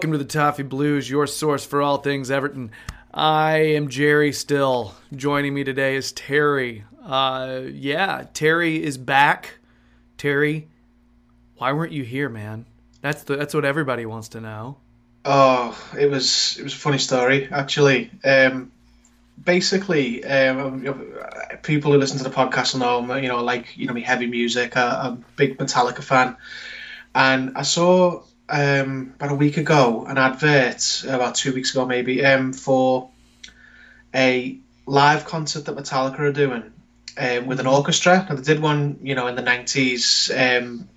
Welcome to the Toffee Blues, your source for all things Everton. I am Jerry Still. Joining me today is Terry. Uh, yeah, Terry is back. Terry, why weren't you here, man? That's the that's what everybody wants to know. Oh, it was it was a funny story actually. Um, basically, um, people who listen to the podcast know, you know, like you know, me heavy music. I, I'm a big Metallica fan, and I saw um, about a week ago an advert about two weeks ago maybe um, for a live concert that Metallica are doing um, with an orchestra. And they did one, you know, in the nineties. Um,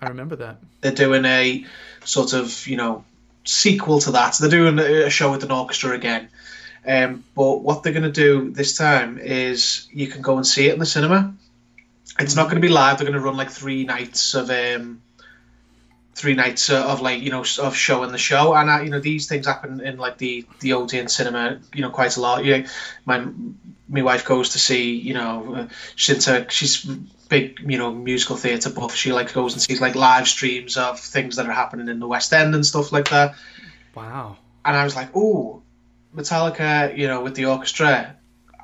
I remember that. they're doing a sort of you know sequel to that. They're doing a show with an orchestra again. Um, but what they're going to do this time is you can go and see it in the cinema. It's not going to be live. They're going to run like three nights of um, three nights uh, of like you know of showing the show, and uh, you know these things happen in like the the Odeon cinema, you know, quite a lot. Yeah, my my wife goes to see, you know, uh, she's into she's big, you know, musical theatre buff. She like goes and sees like live streams of things that are happening in the West End and stuff like that. Wow. And I was like, oh, Metallica, you know, with the orchestra.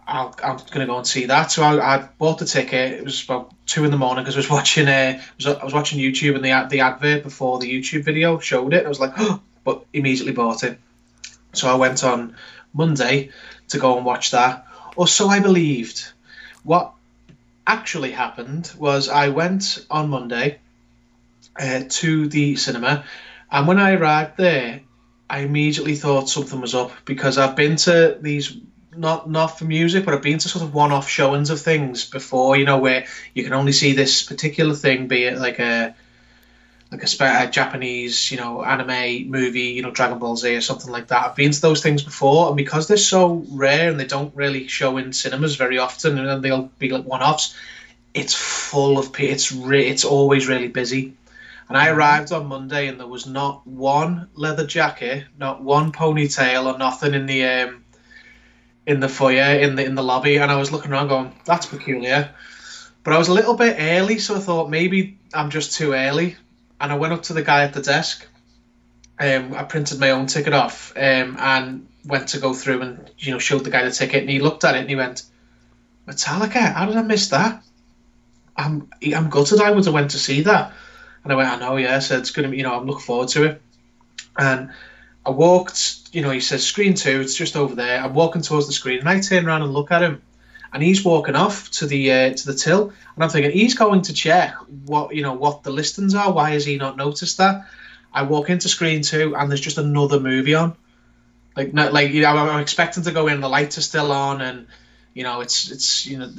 I'll, I'm going to go and see that. So I, I bought the ticket. It was about two in the morning because I was watching. Uh, was, I was watching YouTube and the the advert before the YouTube video showed it. I was like, oh, but immediately bought it. So I went on Monday to go and watch that, or so I believed. What actually happened was I went on Monday uh, to the cinema, and when I arrived there, I immediately thought something was up because I've been to these not not for music, but I've been to sort of one-off showings of things before. You know, where you can only see this particular thing, be it like a like a, a Japanese, you know, anime movie, you know, Dragon Ball Z or something like that. I've been to those things before, and because they're so rare and they don't really show in cinemas very often, and then they'll be like one-offs, it's full of pe- it's re- it's always really busy. And I arrived on Monday, and there was not one leather jacket, not one ponytail, or nothing in the um, in the foyer, in the in the lobby. And I was looking around, going, "That's peculiar." But I was a little bit early, so I thought maybe I'm just too early. And I went up to the guy at the desk. Um, I printed my own ticket off um, and went to go through and you know showed the guy the ticket, and he looked at it and he went, "Metallica? How did I miss that? I'm I'm gutted. I would have went to see that." And I went, I know, yeah. So it's gonna you know, I'm looking forward to it. And I walked, you know, he says screen two, it's just over there. I'm walking towards the screen, and I turn around and look at him, and he's walking off to the uh, to the till, and I'm thinking he's going to check what you know what the listings are. Why has he not noticed that? I walk into screen two, and there's just another movie on. Like, like you know, I'm expecting to go in, the lights are still on, and you know, it's it's you know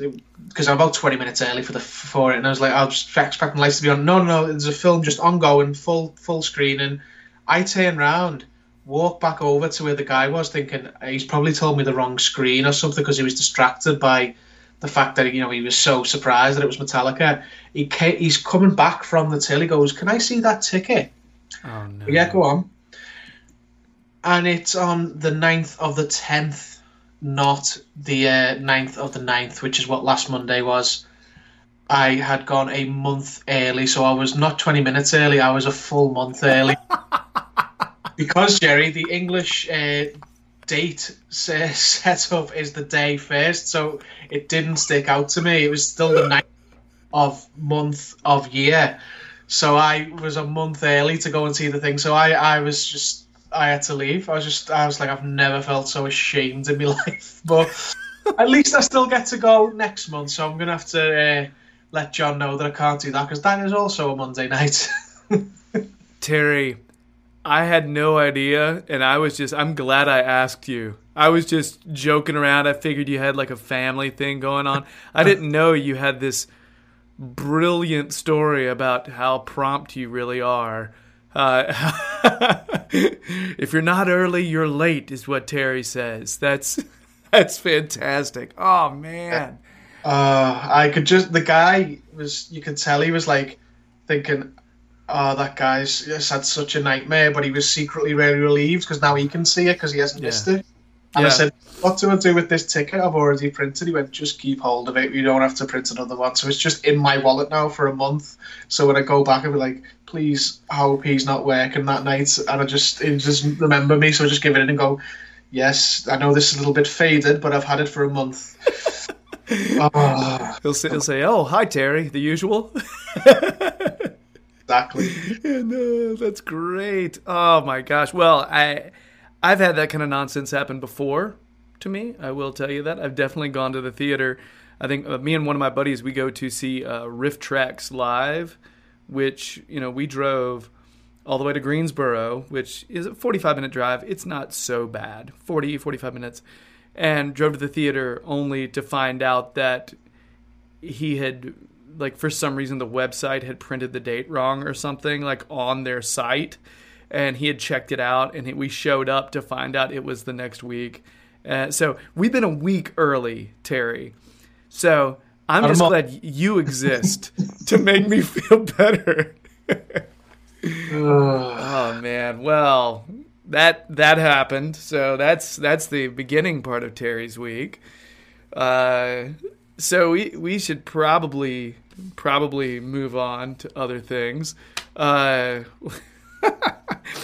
because I'm about 20 minutes early for the for it, and I was like, I was expecting the lights to be on. No, no, no, there's a film just ongoing, full full screen, and I turn round, walk back over to where the guy was, thinking he's probably told me the wrong screen or something because he was distracted by the fact that you know he was so surprised that it was Metallica. He ca he's coming back from the till. He goes, "Can I see that ticket?" Oh no. Yeah, go on. And it's on the 9th of the 10th, not the uh, 9th of the 9th, which is what last Monday was. I had gone a month early, so I was not 20 minutes early, I was a full month early. because, Jerry, the English uh, date set up is the day first, so it didn't stick out to me. It was still the 9th of month of year. So I was a month early to go and see the thing. So I, I was just I had to leave. I was just I was like I've never felt so ashamed in my life. But at least I still get to go next month. So I'm gonna have to uh, let John know that I can't do that because that is also a Monday night. Terry, I had no idea, and I was just, I'm glad I asked you. I was just joking around. I figured you had like a family thing going on. I didn't know you had this brilliant story about how prompt you really are. Uh, if you're not early, you're late, is what Terry says. That's that's fantastic. Oh man. uh, I could just the guy was you could tell he was like thinking, oh that guy's just had such a nightmare, but he was secretly really relieved because now he can see it because he hasn't Yeah. missed it. And I said, "What do I do with this ticket I've already printed?" He went, "Just keep hold of it. You don't have to print another one." So it's just in my wallet now for a month. So when I go back, I'll be like, "Please, hope he's not working that night." And I just, it just remember me. So I just give it in and go, "Yes, I know this is a little bit faded, but I've had it for a month." oh, He'll say, he'll say, "Oh, hi Terry," the usual. exactly. that's great. Oh my gosh. Well, I I've had that kind of nonsense happen before to me. I will tell you that. I've definitely gone to the theater. I think uh, me and one of my buddies we go to see uh, RiffTrax live, which you know we drove all the way to Greensboro, which is a 45 minute drive. It's not so bad, 40 45 minutes, and drove to the theater only to find out that he had like for some reason the website had printed the date wrong or something like on their site. And he had checked it out and he, we showed up to find out it was the next week. Uh, so we've been a week early terry. So i'm just glad you exist to make me feel better. Oh man. Well that that happened. So that's that's the beginning part of terry's week. Uh, so we we should probably probably move on to other things. Uh,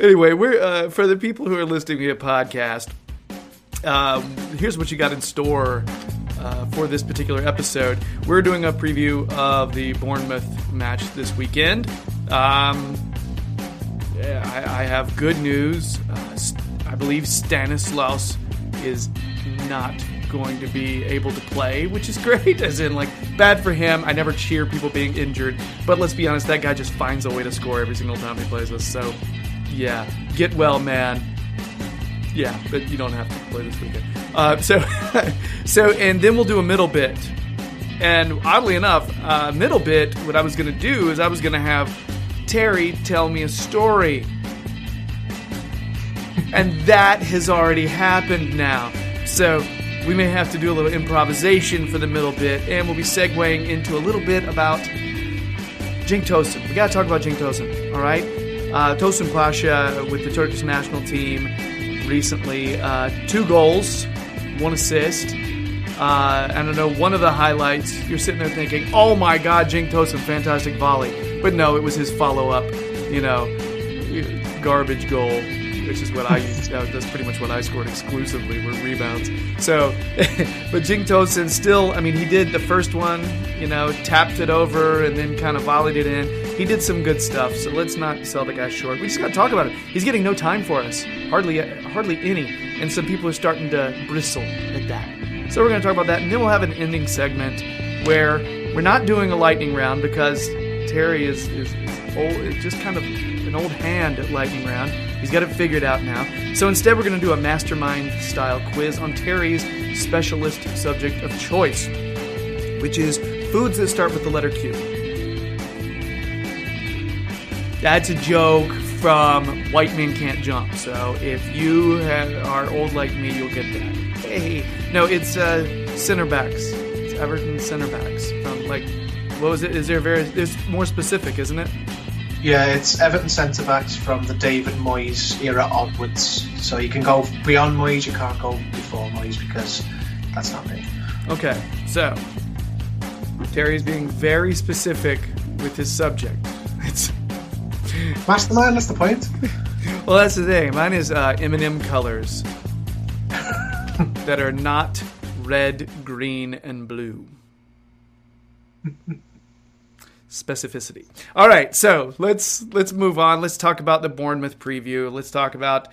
anyway, we're uh, for the people who are listening to a podcast. Um, here's what you got in store uh, for this particular episode. We're doing a preview of the Bournemouth match this weekend. Um, yeah, I, I have good news. Uh, I believe Stanislas is not going to be able to play, which is great. As in, like, bad for him. I never cheer people being injured, but let's be honest, that guy just finds a way to score every single time he plays us. So, yeah, get well, man. Yeah, but you don't have to play this weekend. Uh, so, so, and then we'll do a middle bit. And oddly enough, uh, middle bit, what I was going to do is I was going to have Terry tell me a story. And that has already happened now. So we may have to do a little improvisation for the middle bit, and we'll be segueing into a little bit about Cenk Tosun. We got to talk about Cenk Tosun, all right? Uh, Tosun Pasha with the Turkish national team recently, uh, two goals, one assist. Uh, I don't know, one of the highlights, you're sitting there thinking, oh my god, Cenk Tosun, fantastic volley. But no, it was his follow up, you know, garbage goal, which is what I used. That's pretty much what I scored exclusively were rebounds. So, but Cenk Tosun still, I mean, he did the first one, you know, tapped it over and then kind of volleyed it in. He did some good stuff, so let's not sell the guy short. We just got to talk about it. He's getting no time for us, hardly, hardly any, and some people are starting to bristle at that. So we're going to talk about that, and then we'll have an ending segment where we're not doing a lightning round because Terry is, is, is old, just kind of an old hand at lightning round. He's got it figured out now. So instead, we're going to do a mastermind style quiz on Terry's specialist subject of choice, which is foods that start with the letter Q. That's a joke from White Men Can't Jump. So if you ha are old like me, you'll get that. Hey, no, it's uh, center backs. It's Everton center backs from like, what was it? Is there a very? It's more specific, isn't it? Yeah, it's Everton centre backs from the David Moyes era onwards. So you can go beyond Moyes, you can't go before Moyes because that's not me. Okay, so Terry is being very specific with his subject. It's Mastermind, that's the point. well, that's the thing. Mine is uh, M&M colors that are not red, green, and blue. Specificity. All right, so let's let's move on. Let's talk about the Bournemouth preview. Let's talk about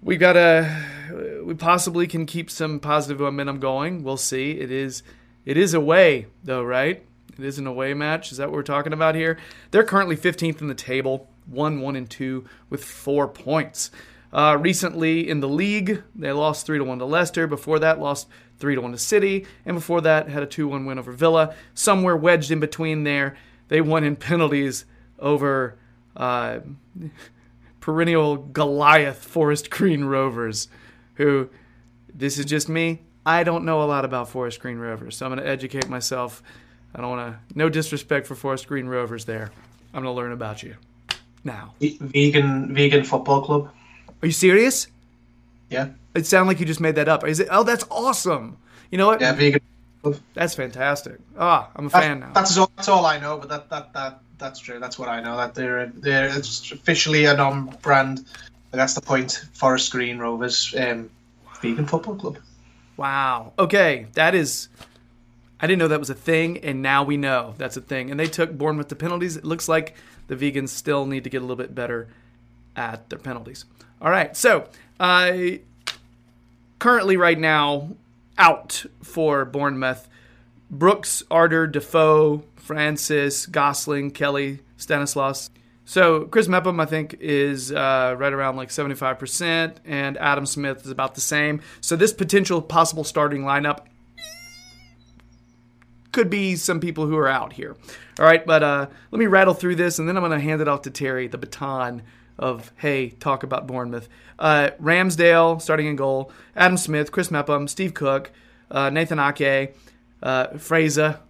we got to we possibly can keep some positive momentum going. We'll see. It is it is away though, right? It is an away match. Is that what we're talking about here? They're currently 15th in the table, one, one, and two with four points. Uh, recently in the league, they lost three to one to Leicester. Before that, lost three to one to City, and before that, had a two-one win over Villa. Somewhere wedged in between there, they won in penalties over uh, perennial Goliath Forest Green Rovers, who this is just me. I don't know a lot about Forest Green Rovers, so I'm going to educate myself. I don't want to. No disrespect for Forest Green Rovers there. I'm going to learn about you now. Vegan vegan football club. Are you serious? Yeah, It sounded like you just made that up. Is it? Oh, that's awesome. You know what? yeah, vegan. That's fantastic. Ah, I'm a fan now. That's all, that's all I know, but that, that that that's true. That's what I know. That they're they're it's officially a non-brand. That's the point. Forest Green Rovers, um, vegan football club. Wow. Okay, that is. I didn't know that was a thing, and now we know that's a thing. And they took Bournemouth to penalties. It looks like the vegans still need to get a little bit better at their penalties. All right, so I currently right now out for Bournemouth. Brooks, Arter, Defoe, Francis, Gosling, Kelly, Stanislas. So Chris Mepham, I think, is uh, right around like 75%, and Adam Smith is about the same. So this potential possible starting lineup could be some people who are out here. All right, but uh, let me rattle through this, and then I'm going to hand it off to Terry, the baton of, hey, talk about Bournemouth. Uh, Ramsdale starting in goal, Adam Smith, Chris Mepham, Steve Cook, uh, Nathan Ake, uh, Fraser,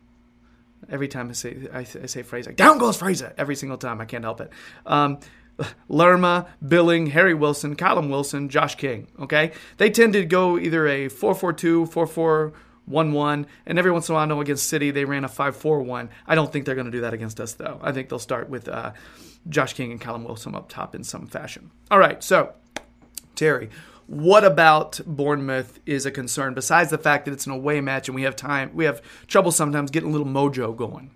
Every time I say I, I say Fraser, down goes Fraser every single time. I can't help it. Um, Lerma, Billing, Harry Wilson, Callum Wilson, Josh King. Okay, they tend to go either a 4-4-2, 4-4-1-1, and every once in a while, I know against City they ran a 5-4-1. I don't think they're going to do that against us though. I think they'll start with uh, Josh King and Callum Wilson up top in some fashion. All right, so Terry, what about Bournemouth is a concern besides the fact that it's an away match and we have time we have trouble sometimes getting a little mojo going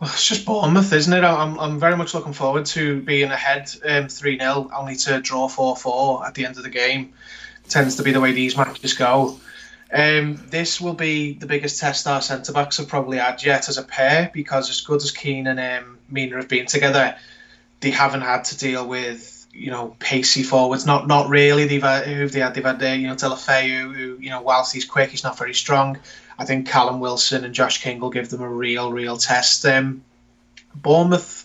Well, it's just Bournemouth, isn't it? I'm, I'm very much looking forward to being ahead um, 3 0, only to draw 4 4 at the end of the game. tends to be the way these matches go. Um, this will be the biggest test our centre backs have probably had yet as a pair because, as good as Keane and um, Mina have been together, they haven't had to deal with you know pacey forwards. Not not really. They've had, who have they had? They've had uh, you know Deulofeu, who you know whilst he's quick, he's not very strong. I think Callum Wilson and Josh King will give them a real real test. Um, Bournemouth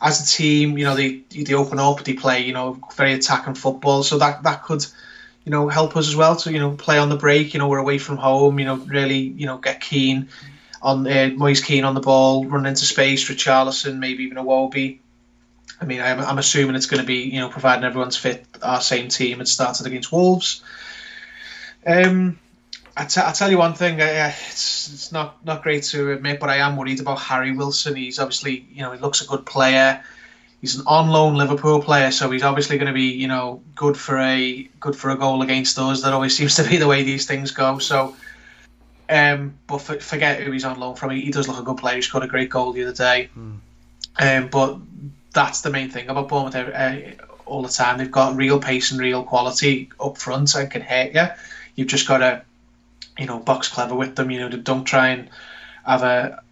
as a team, you know they they open up, they play you know very attacking football, so that that could you know help us as well to you know play on the break. You know we're away from home. You know really you know get keen on uh, Moise Kean on the ball, run into space, Richarlison, maybe even Iwobi. I mean, I'm, I'm assuming it's going to be, you know, providing everyone's fit, our same team had started against Wolves. Um, I, t- I tell you one thing, uh, it's, it's not, not great to admit, but I am worried about Harry Wilson. He's obviously, you know, he looks a good player. He's an on loan Liverpool player, so he's obviously going to be, you know, good for a good for a goal against us. That always seems to be the way these things go. So, um, but for, forget who he's on loan from. He, he does look a good player. He scored a great goal the other day. Um, but that's the main thing about Bournemouth uh, all the time. They've got real pace and real quality up front and can hit you. You've just got to, you know, box clever with them. You know, don't try and have a,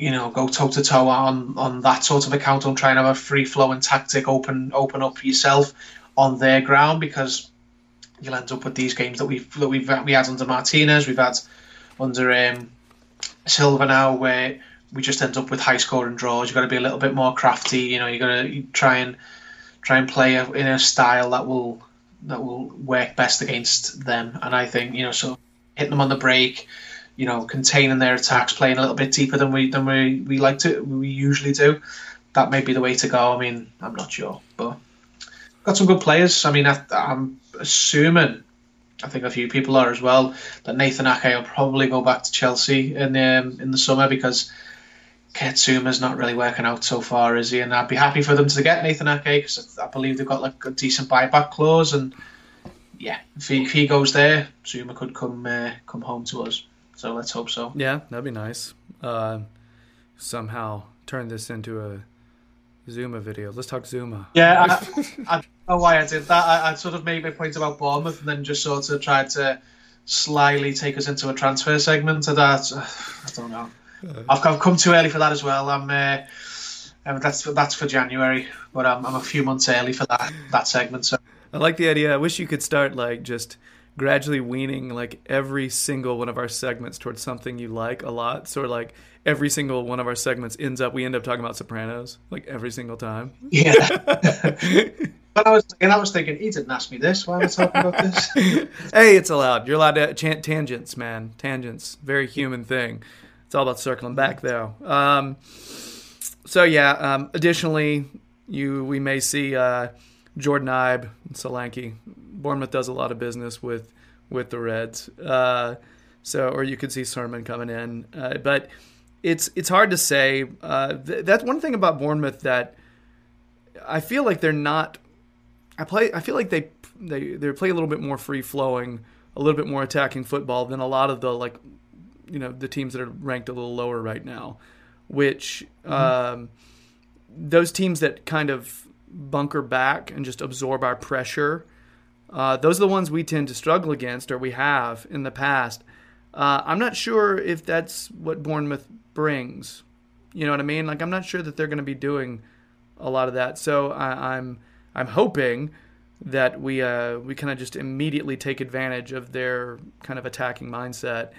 you know, go toe to toe on on that sort of account. Don't try and have a free flowing tactic. Open open up yourself on their ground because you'll end up with these games that we've that we've we had under Martinez. We've had under um, Silva now where we just end up with high scoring draws. You've got to be a little bit more crafty. You know, you got to try and try and play in a style that will that will work best against them. And I think you know, so hitting them on the break, you know, containing their attacks, playing a little bit deeper than we than we, we like to we usually do. That may be the way to go. I mean, I'm not sure, but got some good players. I mean, I, I'm assuming. I think a few people are as well. That Nathan Ake will probably go back to Chelsea in um, in the summer because Kurt Zouma's not really working out so far, is he? And I'd be happy for them to get Nathan Ake because I believe they've got like a decent buyback clause. And yeah, if he, if he goes there, Zouma could come uh, come home to us. So let's hope so. Yeah, that'd be nice. Uh, somehow turn this into a Zouma video. Let's talk Zouma. Yeah, I, I don't know why I did that. I, I sort of made my point about Bournemouth and then just sort of tried to slyly take us into a transfer segment of that. I don't know. I've, I've come too early for that as well. I'm uh, that's for, that's for January, but I'm, I'm a few months early for that that segment. So I like the idea. I wish you could start like just gradually weaning like every single one of our segments towards something you like a lot. So like every single one of our segments ends up we end up talking about Sopranos like every single time. yeah. but I was and I was thinking he didn't ask me this. Why am I talking about this? hey, it's allowed. You're allowed to chant tangents, man. Tangents, very human thing. It's all about circling back, though. Um, so yeah. Um, additionally, you we may see uh, Jordan Ibe and Solanke. Bournemouth does a lot of business with with the Reds. Uh, so, or you could see Surman coming in, uh, but it's it's hard to say. Uh, th- that's one thing about Bournemouth that I feel like they're not. I play. I feel like they they they play a little bit more free flowing, a little bit more attacking football than a lot of the like, you know, the teams that are ranked a little lower right now. Which mm-hmm. um, those teams that kind of bunker back and just absorb our pressure. Uh, those are the ones we tend to struggle against, or we have in the past. Uh, I'm not sure if that's what Bournemouth brings. You know what I mean? Like I'm not sure that they're going to be doing a lot of that. So I, am I'm, I'm hoping that we uh, we kind of just immediately take advantage of their kind of attacking mindset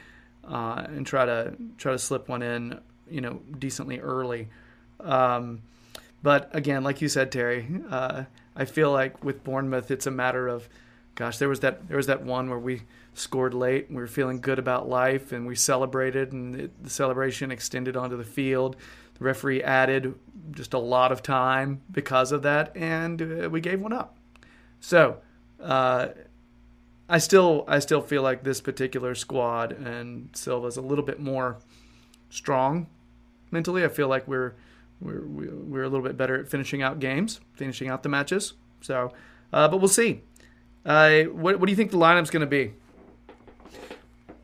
uh, and try to try to slip one in, you know, decently early. Um, but again, like you said, Terry, uh, I feel like with Bournemouth, it's a matter of, gosh, there was that there was that one where we scored late. And we were feeling good about life, and we celebrated, and it, the celebration extended onto the field. The referee added just a lot of time because of that, and uh, we gave one up. So, uh, I still I still feel like this particular squad and Silva's a little bit more strong mentally. I feel like we're we're we're a little bit better at finishing out games, finishing out the matches. So, uh, but we'll see. Uh, what what do you think the lineup's going to be?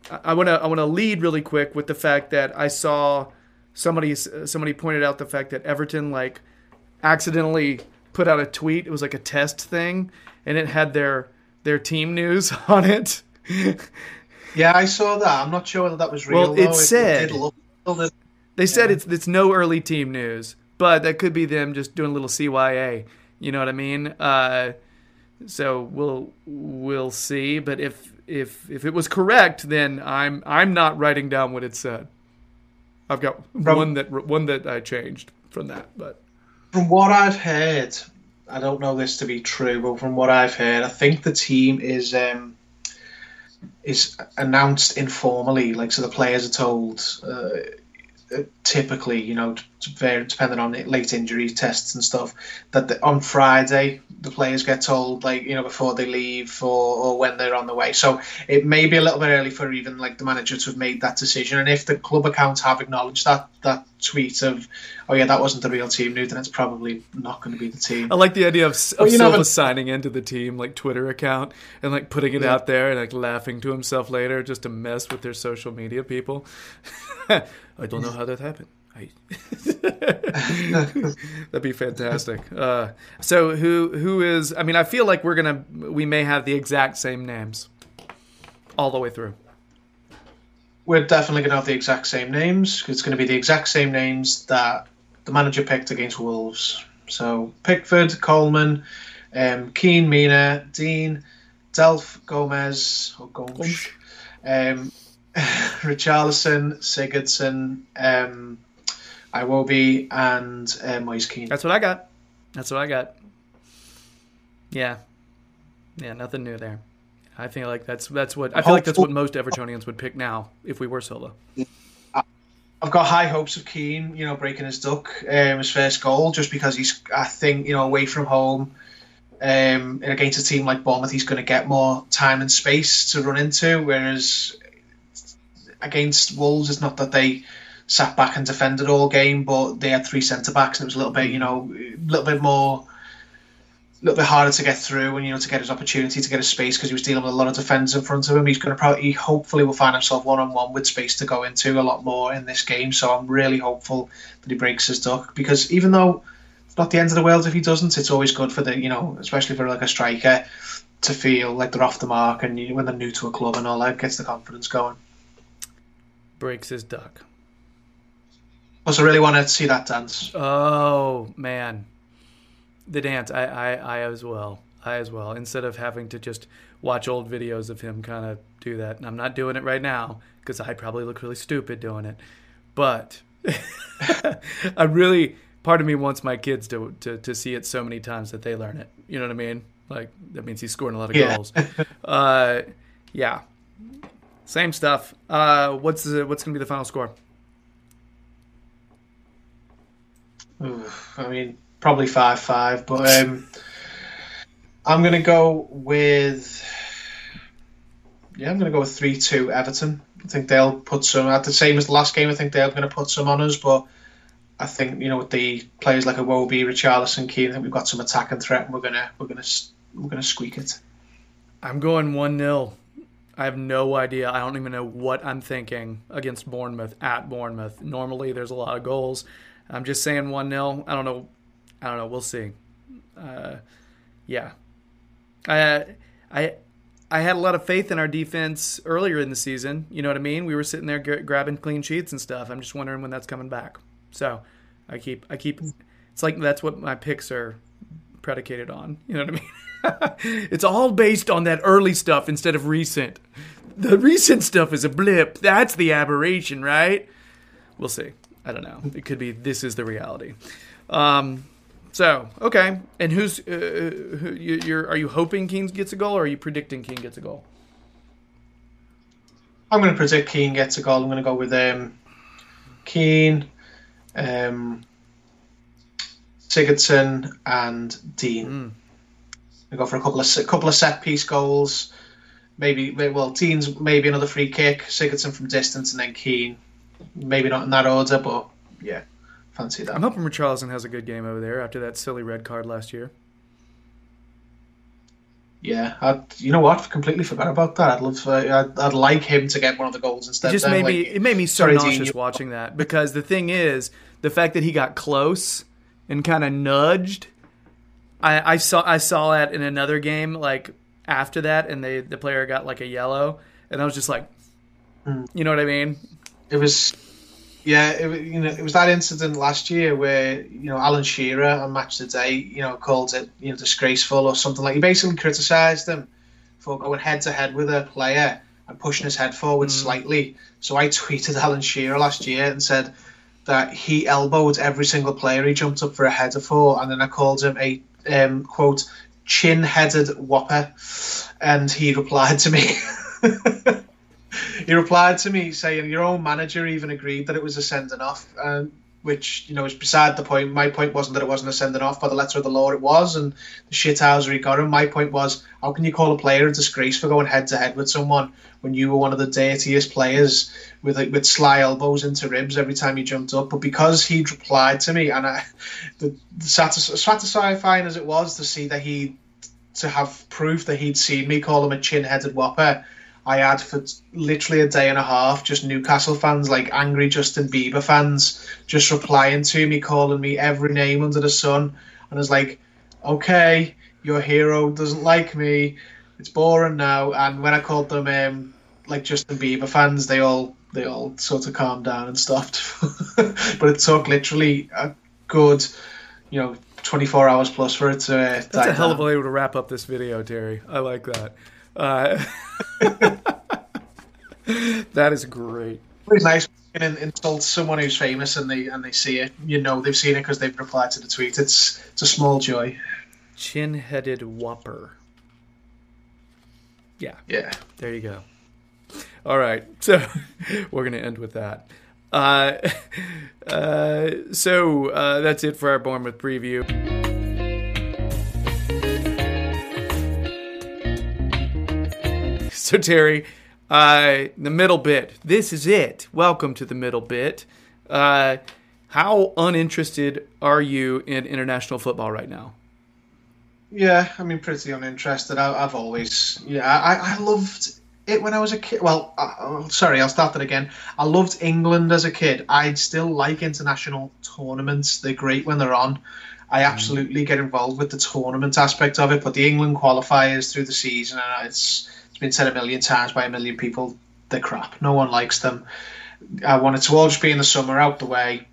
I want to I want to lead really quick with the fact that I saw somebody somebody pointed out the fact that Everton like accidentally put out a tweet. It was like a test thing, and it had their their team news on it. yeah, I saw that. I'm not sure whether that was real. Well, it said it they said yeah. it's it's no early team news, but that could be them just doing a little CYA. You know what I mean? Uh, so we'll we'll see. But if if if it was correct, then I'm I'm not writing down what it said. I've got from, one that one that I changed from that, but from what I've heard, I don't know this to be true, but from what I've heard, I think the team is um, is announced informally. Like so, the players are told. Uh, typically, you know, depending on late injury tests and stuff, that the, on Friday the players get told like you know before they leave or, or when they're on the way. So it may be a little bit early for even like the manager to have made that decision. And if the club accounts have acknowledged that that tweet of oh yeah that wasn't the real team news, then it's probably not going to be the team. I like the idea of, of well, Silva signing into the team like Twitter account and like putting it yeah. out there and like laughing to himself later just to mess with their social media people. I don't know how that happened. I... That'd be fantastic. Uh, so who who is? I mean, I feel like we're gonna we may have the exact same names all the way through. We're definitely gonna have the exact same names. It's gonna be the exact same names that the manager picked against Wolves. So Pickford, Coleman, um, Keane, Mina, Dean, Delph, Gomez, or Gomes, um, Richarlison, Sigurdsson, um, Iwobi, and uh, Moise Kean. That's what I got. That's what I got. Yeah, yeah, nothing new there. I think like that's that's what I feel like that's what most Evertonians would pick now if we were Silva. I've got high hopes of Keane, you know, breaking his duck, um, his first goal, just because he's, I think, you know, away from home, um, and against a team like Bournemouth, he's going to get more time and space to run into. Whereas against Wolves, it's not that they sat back and defended all game, but they had three centre backs, and it was a little bit, you know, a little bit more, a little bit harder to get through, and you know, to get his opportunity to get his space because he was dealing with a lot of defenders in front of him. He's going to probably, he hopefully, will find himself one on one with space to go into a lot more in this game. So I'm really hopeful that he breaks his duck because even though it's not the end of the world if he doesn't, it's always good for the, you know, especially for like a striker to feel like they're off the mark and you, when they're new to a club and all that gets the confidence going. Breaks his duck. Also, really want to see that dance. Oh man, the dance. I, I, I as well. I as well. Instead of having to just watch old videos of him kind of do that, and I'm not doing it right now because I probably look really stupid doing it. But I really, part of me wants my kids to, to to see it so many times that they learn it. You know what I mean? Like that means he's scoring a lot of yeah. goals. uh, yeah. Same stuff. Uh, what's the, what's going to be the final score? I mean, probably five five, but um, I'm to go with. Yeah, I'm to go with 3 2 Everton. I think they'll put some, at the same as the last game, I think they're going to put some on us, but I think, you know, with the players like Iwobi, Richarlison, Keane, I think we've got some attacking threat and we're to, we're to, we're to squeak it. I'm going 1 0. I have no idea. I don't even know what I'm thinking against Bournemouth at Bournemouth. Normally, there's a lot of goals. I'm just saying 1 0. I don't know. I don't know. We'll see. Uh, yeah. I, I, I had a lot of faith in our defense earlier in the season. You know what I mean? We were sitting there g- grabbing clean sheets and stuff. I'm just wondering when that's coming back. So, I keep, I keep. It's like that's what my picks are predicated on. You know what I mean? it's all based on that early stuff instead of recent. The recent stuff is a blip. That's the aberration, right? We'll see. I don't know. It could be this is the reality. Um, so okay, and who's uh, who, you, you're? Are you hoping Keane gets a goal, or are you predicting Keane gets a goal? I'm going to predict Keane gets a goal. I'm going to go with um, Keane, um, Sigurdsson, and Dean. Mm. We go for a couple of a couple of set piece goals. Maybe well, Dean's maybe another free kick. Sigurdsson from distance, and then Keane. Maybe not in that order, but yeah, fancy that. I'm hoping Richarlison has a good game over there after that silly red card last year. Yeah, I'd, you know what? I Completely forgot about that. I'd love. Uh, I'd, I'd like him to get one of the goals instead. It just made like, me. It made me so nauseous watching that because the thing is, the fact that he got close and kind of nudged. I, I saw I saw that in another game like after that, and they the player got like a yellow, and I was just like, Hmm. you know what I mean? It was, yeah, it, you know, it was that incident last year where you know Alan Shearer on Match of the Day, you know, called it you know disgraceful or something like. He basically criticised him for going head to head with a player and pushing his head forward slightly. So I tweeted Alan Shearer last year and said that he elbowed every single player he jumped up for a header for, and then I called him a um, quote chin-headed whopper, and he replied to me. he replied to me saying your own manager even agreed that it was a sending off, um, which you know is beside the point. My point wasn't that it wasn't a sending off by the letter of the law. It was, and the shithouser he got him. My point was, how can you call a player a disgrace for going head to head with someone when you were one of the dirtiest players with with sly elbows into ribs every time you jumped up? But because he'd replied to me, and I, the, the satis- satisfying as it was to see that he to have proof that he'd seen me call him a chin-headed whopper. I had for literally a day and a half just Newcastle fans, like angry Justin Bieber fans, just replying to me, calling me every name under the sun. And I was like, okay, your hero doesn't like me. It's boring now. And when I called them um, like Justin Bieber fans, they all they all sort of calmed down and stopped. but it took literally a good, you know, 24 hours plus for it to uh, That's a hell of a way to wrap up this video, Terry. I like that. Uh, that is great. It's nice you insult someone who's famous and they and they see it. You know they've seen it because they've replied to the tweet. It's it's a small joy. Chin-headed whopper. Yeah. Yeah. There you go. All right, so we're gonna end with that. Uh, uh, so uh, that's it for our Bournemouth preview. So Terry, uh, the middle bit. This is it. Welcome to the middle bit. Uh, how uninterested are you in international football right now? Yeah, I mean, pretty uninterested. I, I've always, yeah, I, I loved it when I was a kid. Well, uh, uh, sorry, I'll start that again. I loved England as a kid. I'd still like international tournaments. They're great when they're on. I absolutely get involved with the tournament aspect of it, but the England qualifiers through the season, and it's it's been said a million times by a million people, they're crap. No one likes them. I want it to all just be in the summer, out the way.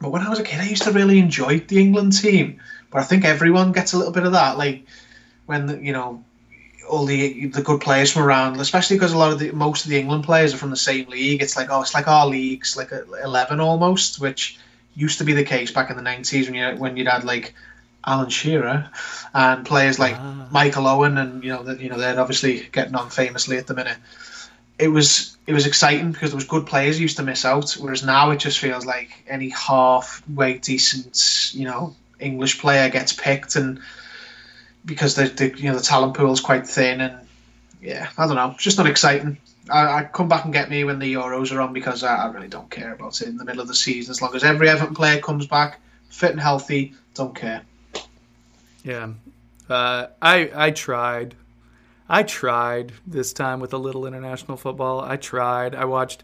But when I was a kid, I used to really enjoy the England team. But I think everyone gets a little bit of that, like when you know all the the good players from around, especially because a lot of the most of the England players are from the same league. It's like oh, it's like our leagues, like eleven almost, which used to be the case back in the nineties when you when you'd had like Alan Shearer and players like Ah. Michael Owen, and you know that you know they're obviously getting on famously at the minute. It was it was exciting because there was good players used to miss out, whereas now it just feels like any halfway decent you know English player gets picked and because the, the you know the talent pool is quite thin and yeah, I don't know, it's just not exciting. I, I come back and get me when the Euros are on because I, I really don't care about it in the middle of the season. As long as every Everton player comes back fit and healthy, don't care. Yeah, uh, I I tried. I tried this time with a little international football. I tried. I watched,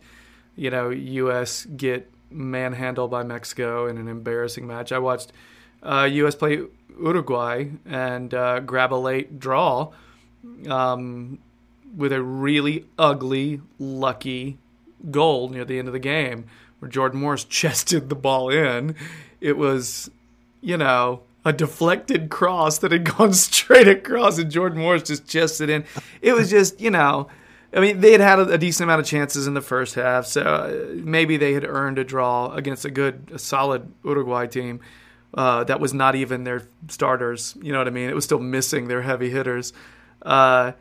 you know, U.S. get manhandled by Mexico in an embarrassing match. I watched uh, U.S. play Uruguay and uh, grab a late draw um, with a really ugly, lucky goal near the end of the game where Jordan Morris chested the ball in. It was, you know, a deflected cross that had gone straight across, and Jordan Morris just chested in. It was just, you know, I mean, they had had a, decent amount of chances in the first half, so uh, maybe they had earned a draw against a good, a solid Uruguay team. Uh, that was not even their starters. You know what I mean? It was still missing their heavy hitters. Uh,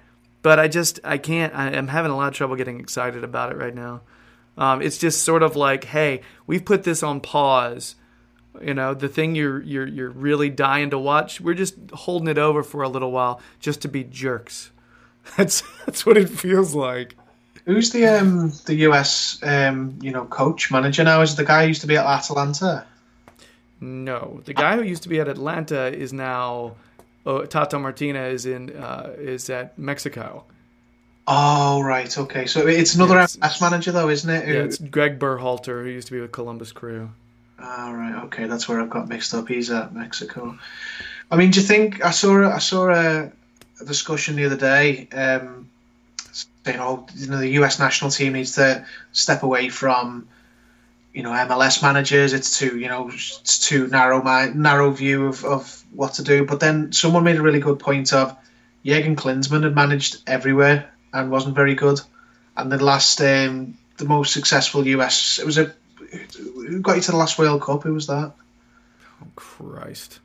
but I just I can't. I, am having a lot of trouble getting excited about it right now. Um, it's just sort of like, hey, we've put this on pause. You know, the thing you're you're you're really dying to watch. We're just holding it over for a little while just to be jerks. That's that's what it feels like. Who's the um the US um you know coach manager now? Is the guy who used to be at Atalanta? No, the guy who used to be at Atlanta is now oh, Tata Martino is in uh, is at Mexico. Oh right, okay. So it's another MLS manager though, isn't it? Who- Yeah, it's Greg Berhalter who used to be with Columbus Crew. Ah, right. Okay, that's where I've got mixed up. He's at Mexico. I mean, do you think I saw I saw a, a discussion the other day um, saying, "Oh, you know, the U.S. national team needs to step away from, you know, MLS managers. It's too, you know, it's too narrow mind, narrow view of, of what to do." But then someone made a really good point of Jürgen Klinsmann had managed everywhere and wasn't very good. And the last, um, the most successful U.S. It was a who got you to the last World Cup? Who was that? Oh Christ!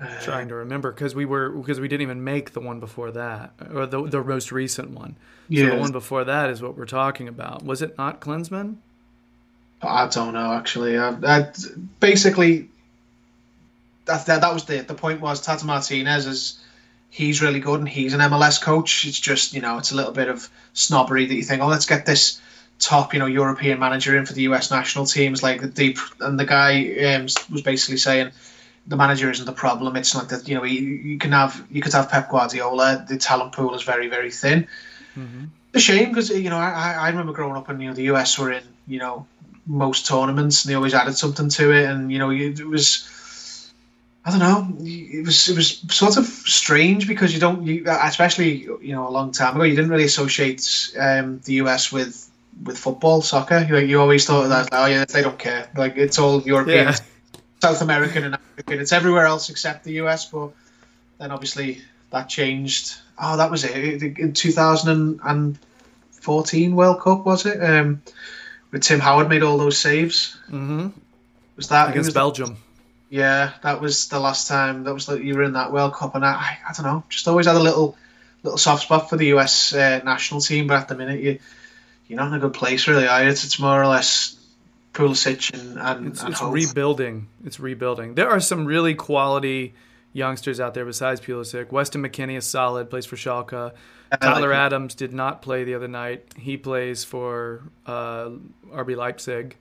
Um, Trying to remember because we were because we didn't even make the one before that or the the most recent one. So Yeah. the one before that is what we're talking about. Was it not Klinsmann? I don't know actually. I, I, basically, that, that that was the the point was Tata Martinez is he's really good and he's an MLS coach. It's just you know it's a little bit of snobbery that you think oh let's get this top you know European manager in for the US national teams like the deep and the guy um, was basically saying the manager isn't the problem. It's not that you know you, you can have you could have Pep Guardiola. The talent pool is very very thin. A shame because you know I, I remember growing up and you know the US were in you know most tournaments and they always added something to it and you know it was I don't know it was it was sort of strange because you don't you especially you know a long time ago you didn't really associate um, the US with with football soccer you, you always thought that oh yeah they don't care like it's all European Yeah. South American and African. It's everywhere else except the US. But then obviously that changed. Oh, that was it in 2014 World Cup was it? Um, with Tim Howard made all those saves. Mm-hmm. Was that Against was Belgium. yeah, that was the last time. That was the, you were in that World Cup, and I, I, I don't know, just always had a little, little soft spot for the US uh, national team. But at the minute, you, you're not in a good place, really. Are you? It's, it's more or less Pulisic and and, It's, and it's rebuilding. It's rebuilding. There are some really quality youngsters out there besides Pulisic. Weston McKennie is solid, plays for Schalke. Tyler like- Adams did not play the other night. He plays for uh, RB Leipzig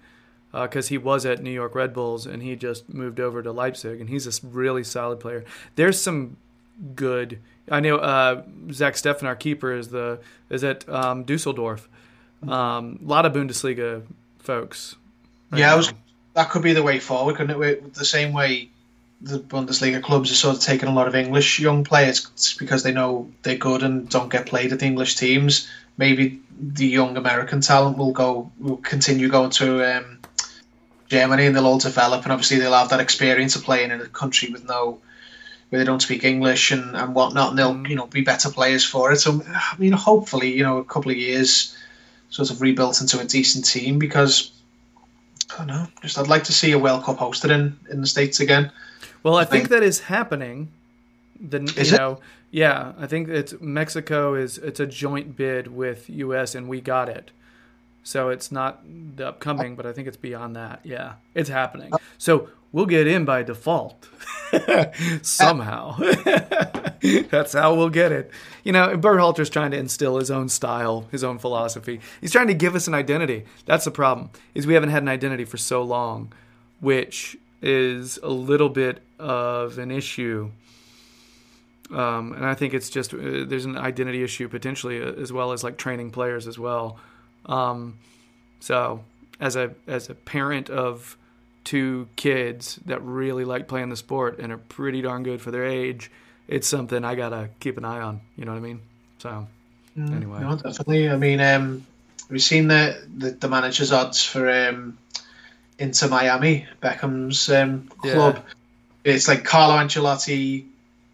because he was at New York Red Bulls and he just moved over to Leipzig and he's a really solid player. There's some good. I know uh, Zach Steffen, our keeper, is the is at um, Dusseldorf. Um, a lot of Bundesliga folks. right Yeah, I was. That could be the way forward, couldn't it? With The same way the Bundesliga clubs are sort of taking a lot of English young players because they know they're good and don't get played at the English teams. Maybe the young American talent will go, will continue going to um, Germany, and they'll all develop, and obviously they'll have that experience of playing in a country with no, where they don't speak English and, and whatnot, and they'll you know be better players for it. So I mean, hopefully, you know, a couple of years, sort of rebuilt into a decent team because. I don't know. Just I'd like to see a World Cup hosted in, in the states again. Well, I think think- that is happening. The Is you it? know, yeah, I think it's Mexico is it's a joint bid with U.S. and we got it. So it's not the upcoming, but I think it's beyond that. Yeah, it's happening. So we'll get in by default somehow. That's how we'll get it. You know, Berhalter's trying to instill his own style, his own philosophy. He's trying to give us an identity. That's the problem. Is we haven't had an identity for so long, which is a little bit of an issue. Um, and I think it's just uh, there's an identity issue potentially uh, as well as like training players as well. Um, so as a as a parent of two kids that really like playing the sport and are pretty darn good for their age, it's something I gotta keep an eye on. You know what I mean? So anyway, No, definitely. I mean, um, we've seen the, the, the manager's odds for um, Inter Miami, Beckham's um, Yeah. club. It's like Carlo Ancelotti,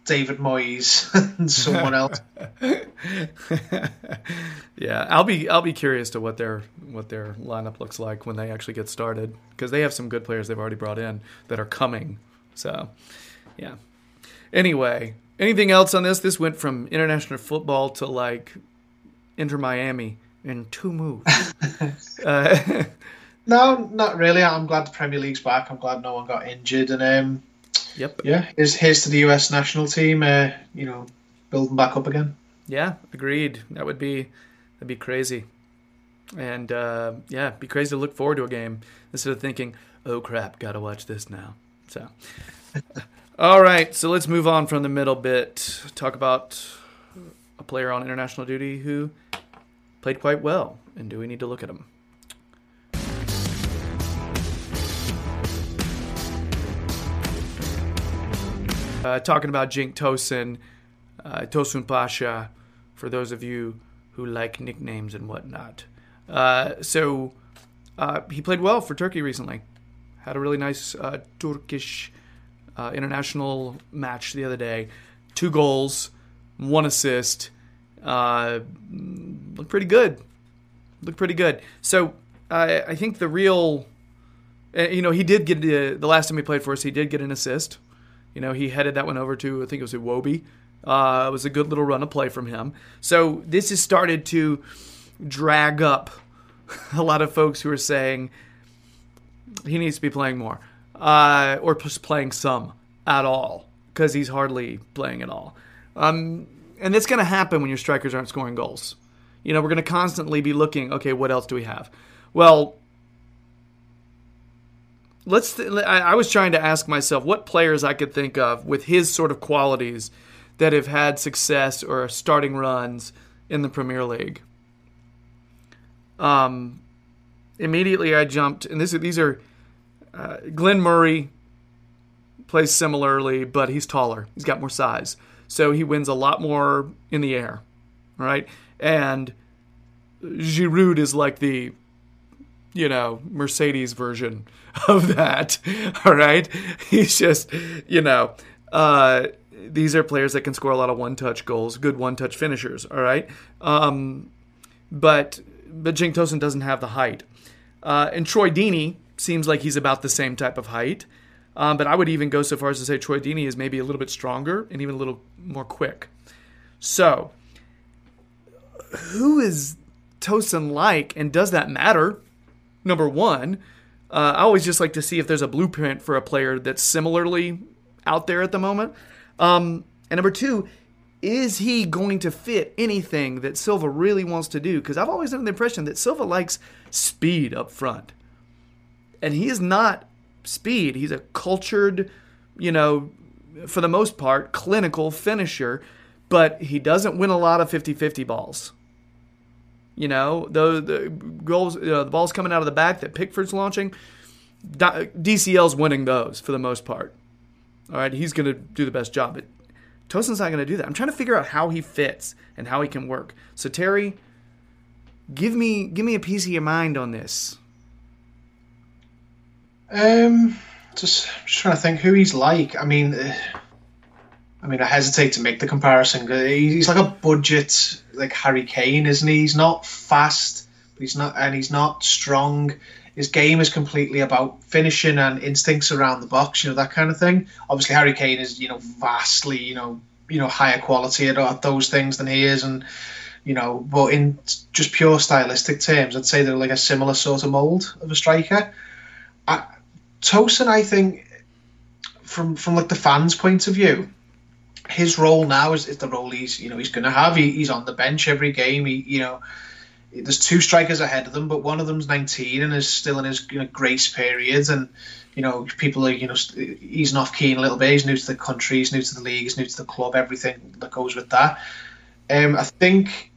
David Moyes, and someone else. yeah, I'll be I'll be curious to what their what their lineup looks like when they actually get started because they have some good players they've already brought in that are coming. So, yeah. Anyway, anything else on this? This went from international football to like Inter Miami in two moves. uh, No, not really. I'm glad the Premier League's back. I'm glad no one got injured. And um, yep. yeah, here's, here's to the US national team, uh, you know, building back up again. Yeah, agreed. That would be that'd be crazy. And uh, yeah, be crazy to look forward to a game instead of thinking, "Oh crap, gotta watch this now." So, all right, so let's move on from the middle bit. Talk about a player on international duty who played quite well, and do we need to look at him? Uh, talking about Cenk Tosun, uh, Tosun Pasha, for those of you who like nicknames and whatnot. Uh, so uh, he played well for Turkey recently. Had a really nice uh, Turkish uh, international match the other day. Two goals, one assist. Looked pretty good. Looked pretty good. So I think the real, you know, he did get the last time he played for us. He did get an assist. You know, he headed that one over to I think it was Iwobi. Uh, it was a good little run of play from him. So this has started to drag up a lot of folks who are saying he needs to be playing more, uh, or just playing some at all, because he's hardly playing at all. Um, and that's going to happen when your strikers aren't scoring goals. You know, we're going to constantly be looking. Okay, what else do we have? Well, let's. Th- I, I was trying to ask myself what players I could think of with his sort of qualities that have had success or starting runs in the Premier League. Um, immediately I jumped, and this these are uh, Glenn Murray plays similarly, but he's taller. He's got more size, so he wins a lot more in the air, right? And Giroud is like the you know Mercedes version of that. All right, he's just you know. Uh, these are players that can score a lot of one-touch goals, good one-touch finishers. All right, um, but but Cenk Tosun doesn't have the height, uh, and Troy Deeney seems like he's about the same type of height. Um, but I would even go so far as to say Troy Deeney is maybe a little bit stronger and even a little more quick. So, who is Tosun like, and does that matter? Number one, uh, I always just like to see if there's a blueprint for a player that's similarly out there at the moment. Um, and number two, is he going to fit anything that Silva really wants to do? Because I've always had the impression that Silva likes speed up front. And he is not speed. He's a cultured, you know, for the most part, clinical finisher, but he doesn't win a lot of 50 50 balls. You know, the, the goals, uh, the balls coming out of the back that Pickford's launching, DCL's winning those for the most part. All right, he's going to do the best job. But Tosun's not going to do that. I'm trying to figure out how he fits and how he can work. So Terry, give me give me a piece of your mind on this. Um, just, just trying to think who he's like. I mean, uh, I mean, I hesitate to make the comparison. He's like a budget, like Harry Kane, isn't he? He's not fast, he's not, and he's not strong. His game is completely about finishing and instincts around the box, you know, that kind of thing. Obviously, Harry Kane is, you know, vastly, you know, you know, higher quality at, at those things than he is, and you know. But in just pure stylistic terms, I'd say they're like a similar sort of mold of a striker. I, Tosun, I think, from from like the fans' point of view, his role now is, is the role he's you know he's going to have. He, he's on the bench every game. He you know there's two strikers ahead of them, but one of them's 19 and is still in his you know, grace period. And you know people are you know easing off Kean a little bit. He's new to the country. He's new to the league. He's new to the club. Everything that goes with that. Um, I think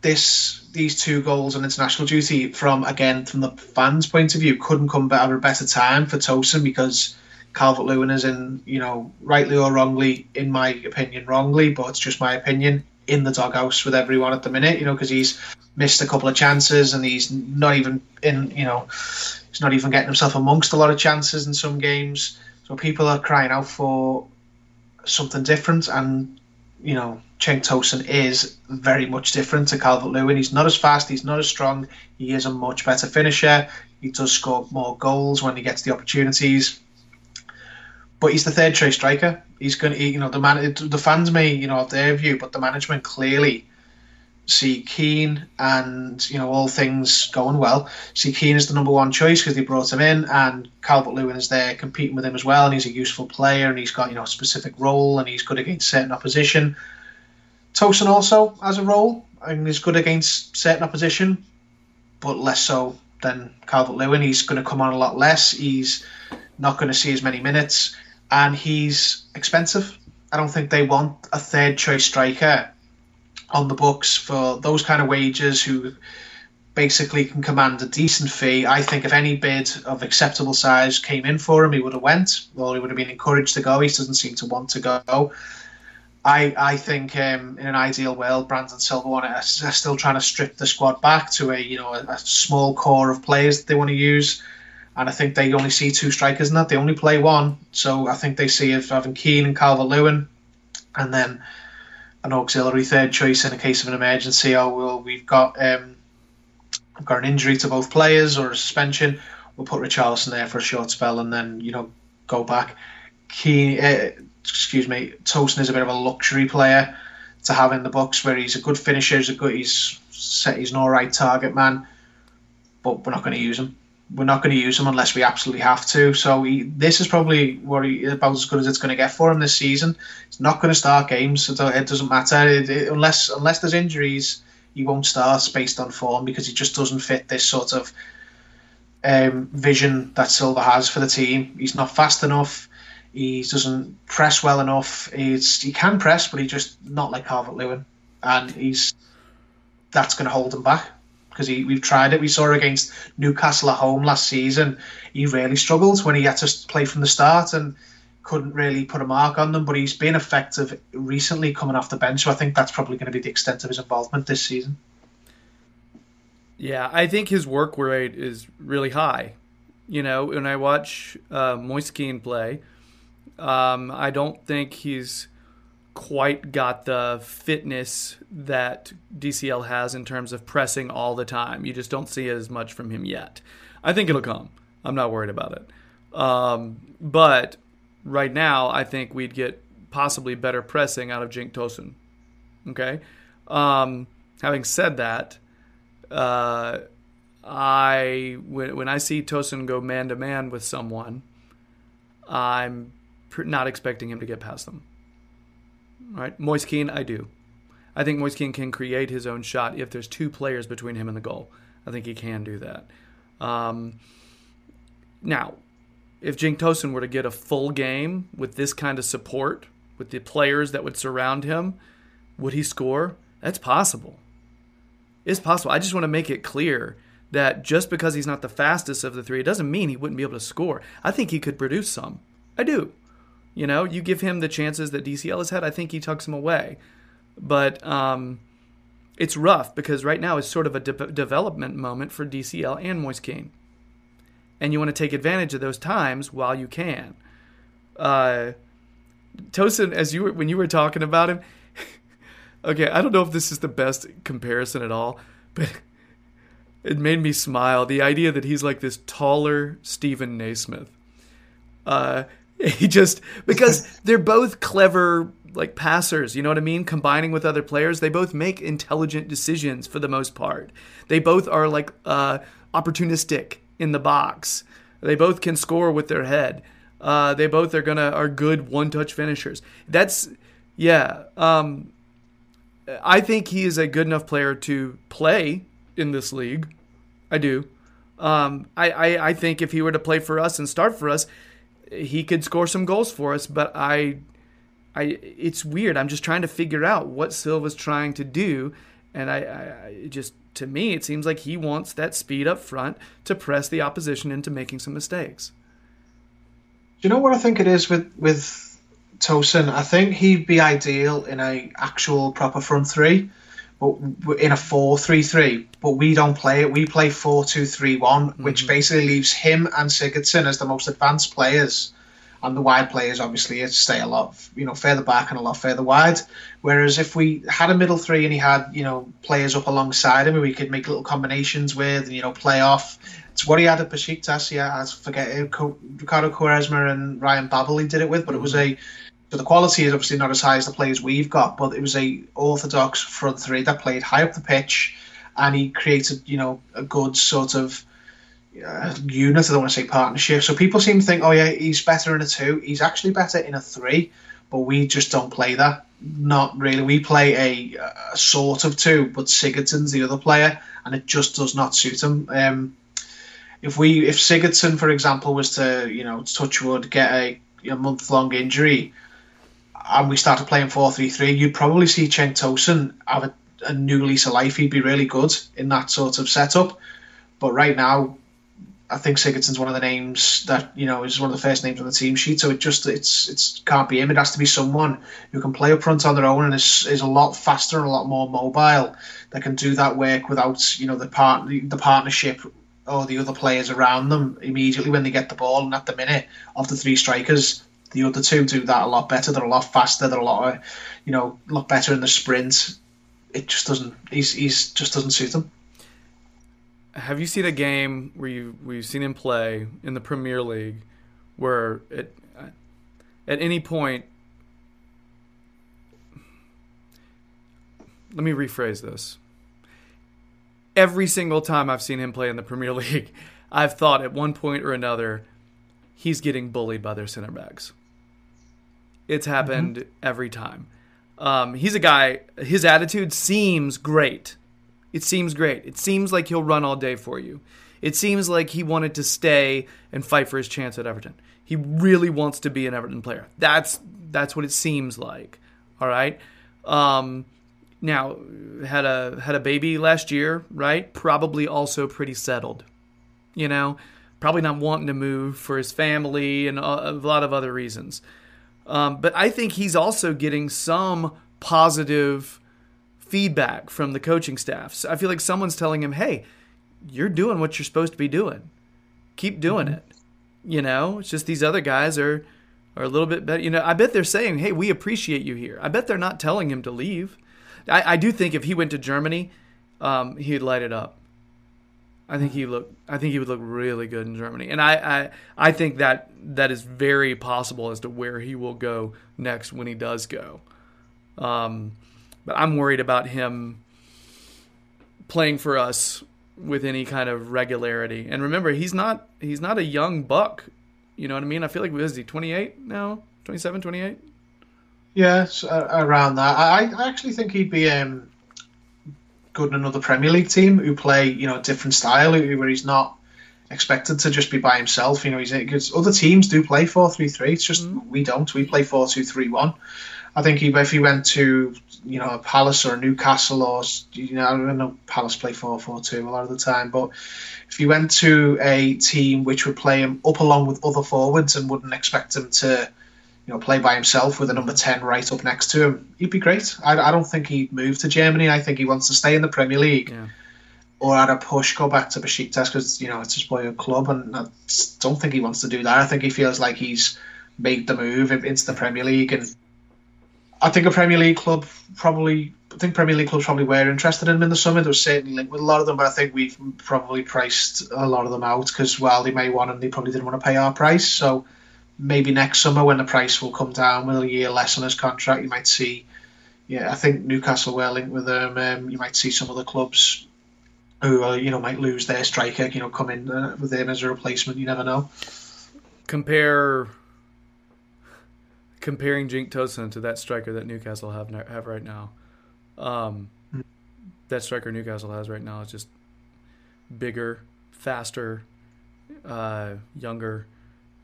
this these two goals on international duty from again from the fans' point of view couldn't come at a better time for Tosun because Calvert Lewin is in you know rightly or wrongly in my opinion wrongly but it's just my opinion in the doghouse with everyone at the minute you know because he's missed a couple of chances and he's not even in you know he's not even getting himself amongst a lot of chances in some games so people are crying out for something different and you know Cenk Tosun is very much different to Calvert Lewin. He's not as fast, he's not as strong, he is a much better finisher. He does score more goals when he gets the opportunities. But he's the third choice striker. He's going to, you know, the man, the fans may, you know, have their view, but the management clearly see Kean and you know all things going well. See Kean is the number one choice because they brought him in, and Calvert Lewin is there competing with him as well, and he's a useful player, and he's got you know a specific role, and he's good against certain opposition. Tosun also has a role and he's good against certain opposition, but less so than Calvert Lewin. He's going to come on a lot less. He's not going to see as many minutes, and he's expensive. I don't think they want a third choice striker on the books for those kind of wages who basically can command a decent fee. I think if any bid of acceptable size came in for him, he would have went, or he would have been encouraged to go. He doesn't seem to want to go. I, I think um, in an ideal world, Brandon Silva want are still trying to strip the squad back to a you know a, a, small core of players that they want to use, and I think they only see two strikers in that. They only play one, so I think they see if having Kean and Calvert Lewin, and then an auxiliary third choice in a case of an emergency. Oh well, we've got um, we've got an injury to both players or a suspension. We'll put Richarlison there for a short spell and then you know go back. Kean. Uh, excuse me, Tosun is a bit of a luxury player to have in the box where he's a good finisher, he's a good, he's set, he's an all right target man, but we're not going to use him. We're not going to use him unless we absolutely have to. So he, this is probably what he, about as good as it's going to get for him this season. He's not going to start games. So it doesn't matter it, it, unless unless there's injuries. He won't start based on form because he just doesn't fit this sort of um, vision that Silva has for the team. He's not fast enough he doesn't press well enough. He's, he can press, but he's just not like Calvert Lewin, and he's that's going to hold him back because we've tried it. We saw against Newcastle at home last season. He really struggled when he had to play from the start and couldn't really put a mark on them. But he's been effective recently coming off the bench, so I think that's probably going to be the extent of his involvement this season. Yeah, I think his work rate is really high. You know, when I watch uh, Moise Kean play, um, I don't think he's quite got the fitness that DCL has in terms of pressing all the time. You just don't see it as much from him yet. I think it'll come. I'm not worried about it. Um, but right now, I think we'd get possibly better pressing out of Cenk Tosun. Okay. Um, having said that, uh, I when, when I see Tosun go man to man with someone, I'm not expecting him to get past them. Right, Moise Kean, I do. I think Moise Kean can create his own shot if there's two players between him and the goal. I think he can do that. Um, now, if Cenk Tosun were to get a full game with this kind of support, with the players that would surround him, would he score? That's possible. It's possible. I just want to make it clear that just because he's not the fastest of the three, it doesn't mean he wouldn't be able to score. I think he could produce some. I do. You know, you give him the chances that DCL has had, I think he tucks him away. But um, it's rough because right now is sort of a de- development moment for DCL and Moise Kean. And you want to take advantage of those times while you can. Uh, Tosun, as you were, when you were talking about him, okay, I don't know if this is the best comparison at all, but it made me smile. The idea that he's like this taller Stephen Naismith. Uh, He just because they're both clever like passers. You know what I mean? Combining with other players, they both make intelligent decisions for the most part. They both are like uh, opportunistic in the box. They both can score with their head. Uh, they both are gonna are good one touch finishers. That's yeah. Um, I think he is a good enough player to play in this league. I do. Um, I, I, I think if he were to play for us and start for us, he could score some goals for us. But I, I, it's weird. I'm just trying to figure out what Silva's trying to do, and I, I, I just to me it seems like he wants that speed up front to press the opposition into making some mistakes. Do you know what I think it is with with Tosun? I think he'd be ideal in a actual proper front three but in a 4-3-3 but we don't play it we play 4-2-3-1 mm-hmm. which basically leaves him and Sigurdsson as the most advanced players and the wide players obviously stay a lot you know further back and a lot further wide whereas if we had a middle three and he had you know players up alongside him we could make little combinations with and you know play off it's what he had at Besiktas yeah I forget Ricardo Quaresma and Ryan Babel he did it with but it was mm-hmm. a so the quality is obviously not as high as the players we've got, but it was a orthodox front three that played high up the pitch, and he created you know a good sort of uh, unit. I don't want to say partnership. So people seem to think, oh yeah, he's better in a two. He's actually better in a three, but we just don't play that. Not really. We play a, a sort of two, but Sigurdsson's the other player, and it just does not suit him. Um, if we, if Sigurdsson, for example, was to you know touch wood get a, a month long injury, and we started playing 4 3 3, you'd probably see Cenk Tosun have a, a new lease of life. He'd be really good in that sort of setup. But right now, I think Sigurdsson's one of the names that you know is one of the first names on the team sheet. So it just it's it's can't be him. It has to be someone who can play up front on their own and is, is a lot faster and a lot more mobile that can do that work without you know the part the partnership or the other players around them immediately when they get the ball. And at the minute of the three strikers, the other two do that a lot better. They're a lot faster. They're a lot, uh, you know, a lot better in the sprint. It just doesn't. He's he's just doesn't suit them. Have you seen a game where you we've seen him play in the Premier League, where at at any point? Let me rephrase this. Every single time I've seen him play in the Premier League, I've thought at one point or another, he's getting bullied by their center backs. It's happened mm-hmm. every time. Um, he's a guy. His attitude seems great. It seems great. It seems like he'll run all day for you. It seems like he wanted to stay and fight for his chance at Everton. He really wants to be an Everton player. That's that's what it seems like. All right. Um, now had a had a baby last year, right? Probably also pretty settled. You know, probably not wanting to move for his family and a, a lot of other reasons. Um, but I think he's also getting some positive feedback from the coaching staff. So I feel like someone's telling him, "Hey, you're doing what you're supposed to be doing. Keep doing mm-hmm. it." You know, it's just these other guys are are a little bit better. You know, I bet they're saying, "Hey, we appreciate you here." I bet they're not telling him to leave. I, I do think if he went to Germany, um, he'd light it up. I think he look. I think he would look really good in Germany, and I, I, I think that that is very possible as to where he will go next when he does go. Um, but I'm worried about him playing for us with any kind of regularity. And remember, he's not he's not a young buck. You know what I mean? I feel like is he 28 now? 27, 28? Yes, uh, around that. I, I actually think he'd be um, good in another Premier League team who play you know a different style where he's not expected to just be by himself. You know, he's because other teams do play four three three. It's just mm. we don't. We play four two three one. I think he, if he went to you know a Palace or a Newcastle or you know I don't know Palace play four four two a lot of the time, but if he went to a team which would play him up along with other forwards and wouldn't expect him to you know, play by himself with a number 10 right up next to him, he'd be great. I, I don't think he'd move to Germany. I think he wants to stay in the Premier League. Yeah. Or at a push, go back to Besiktas because you know it's his boyhood club, and I don't think he wants to do that. I think he feels like he's made the move into the Premier League, and I think a Premier League club probably. I think Premier League clubs probably were interested in him in the summer. There was certainly linked with a lot of them, but I think we've probably priced a lot of them out because while they may want him, they probably didn't want to pay our price. So maybe next summer when the price will come down with a year less on his contract, you might see. Yeah, I think Newcastle were linked with them. Um, you might see some other clubs who uh, you know might lose their striker. You know, come in uh, with him as a replacement. You never know. Compare comparing Cenk Tosun to that striker that Newcastle have have right now. Um, that striker Newcastle has right now is just bigger, faster, uh, younger.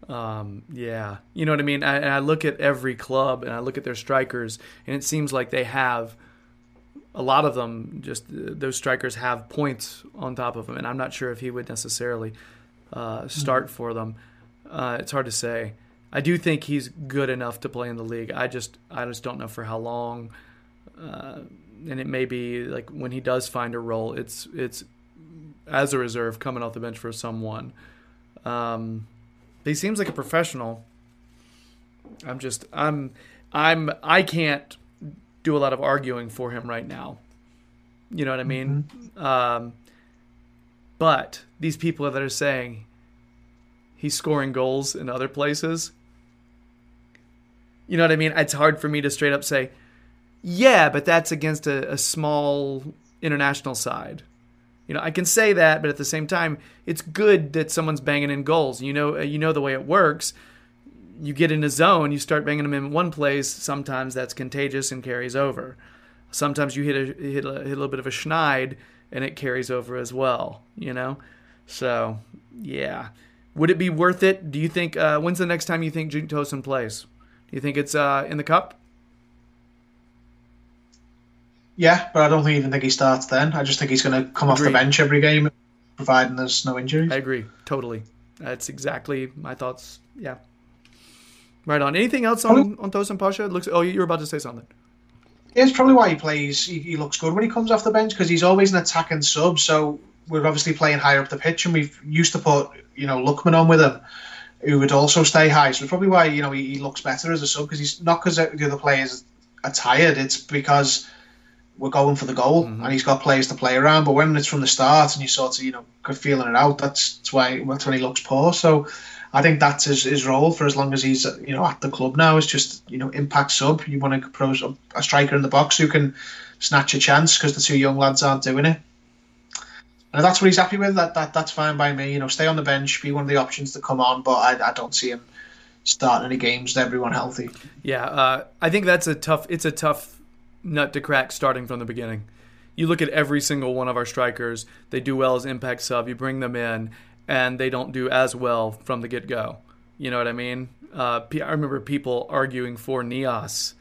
Um, yeah, you know what I mean. I, I look at every club and I look at their strikers, and it seems like they have a lot of them. Just those strikers have points on top of them, and I'm not sure if he would necessarily uh, start mm-hmm. for them. Uh, it's hard to say. I do think he's good enough to play in the league. I just I just don't know for how long. Uh, and it may be like when he does find a role, it's it's as a reserve coming off the bench for someone. Um, he seems like a professional. I'm just I'm I'm I can't do a lot of arguing for him right now. You know what I mean? Mm-hmm. Um, but these people that are saying he's scoring goals in other places. You know what I mean? It's hard for me to straight up say, yeah, but that's against a, a small international side. You know, I can say that, but at the same time, it's good that someone's banging in goals. You know, you know the way it works. You get in a zone, you start banging them in one place. Sometimes that's contagious and carries over. Sometimes you hit a hit a, hit a little bit of a schneid and it carries over as well. You know, so yeah. Would it be worth it? Do you think? Uh, when's the next time you think Cenk Tosun plays? Do you think it's uh, in the cup? Yeah, but I don't even think he starts then. I just think he's going to come Agreed. off the bench every game, providing there's no injuries. I agree totally. That's exactly my thoughts. Yeah. Right on. Anything else on on Tosun Pasha? It looks. Oh, you were about to say something. It's probably why he plays. He, he looks good when he comes off the bench because he's always an attacking sub. So we're obviously playing higher up the pitch, and we've used to put you know Lookman on with him, who would also stay high. So it's probably why you know he, he looks better as a sub because he's not because the other players are tired. It's because we're going for the goal, mm-hmm. and he's got players to play around. But when it's from the start and you sort of you know feeling it out, that's, that's why that's when he looks poor. So I think that's his, his role for as long as he's you know at the club now is just you know impact sub. You want to pro a striker in the box who can snatch a chance because the two young lads aren't doing it. And that's what he's happy with. That, that that's fine by me. You know, stay on the bench, be one of the options to come on. But I, I don't see him starting any games with everyone healthy. Yeah, uh, I think that's a tough. It's a tough nut to crack starting from the beginning. You look at every single one of our strikers, they do well as impact sub. You bring them in, and they don't do as well from the get go. You know what I mean? Uh, I remember people arguing for Niasse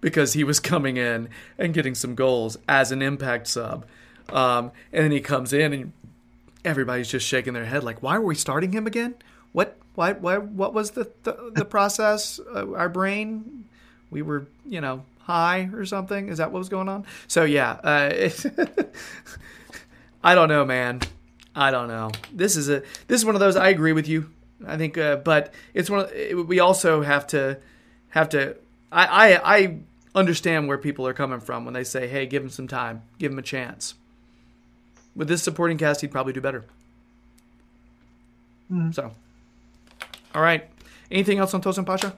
because he was coming in and getting some goals as an impact sub. Um, and then he comes in and everybody's just shaking their head like, why were we starting him again? What? Why? Why? What was the the, the process? Uh, our brain, we were, you know, high or something? Is that what was going on? So yeah, uh, it, I don't know, man. I don't know. This is a this is one of those. I agree with you. I think, uh, but it's one. Of, we also have to have to. I, I I understand where people are coming from when they say, "Hey, give him some time, give him a chance." With this supporting cast, he'd probably do better. Mm. So, all right. Anything else on Tosun Pasha?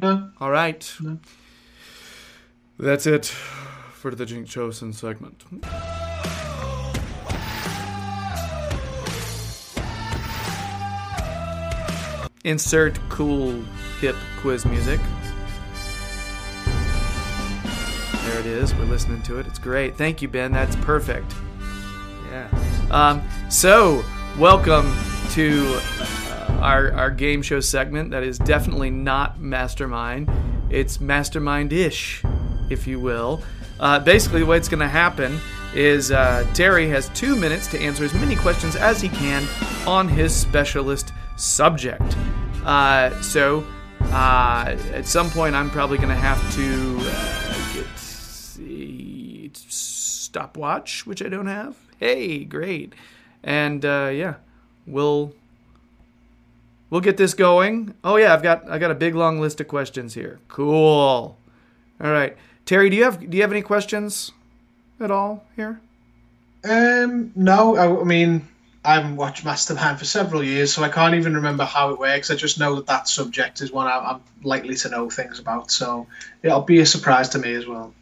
No. All right. No. That's it for the Cenk Tosun segment. Insert cool hip quiz music. There it is. We're listening to it. It's great. Thank you, Ben. That's perfect. Yeah. Um, so, welcome to uh, our, our game show segment that is definitely not Mastermind. It's Mastermind ish if you will. Uh, basically, the way it's going to happen is uh, Terry has two minutes to answer as many questions as he can on his specialist subject. Uh, so, uh, at some point, I'm probably going to have to uh, get the stopwatch, which I don't have. Hey, great. And uh, yeah, we'll we'll get this going. Oh yeah, I've got I got a big long list of questions here. Cool. All right. Terry, do you have do you have any questions at all here? Um, no. I, I mean, I haven't watched Mastermind for several years, so I can't even remember how it works. I just know that that subject is one I, I'm likely to know things about, so it'll be a surprise to me as well.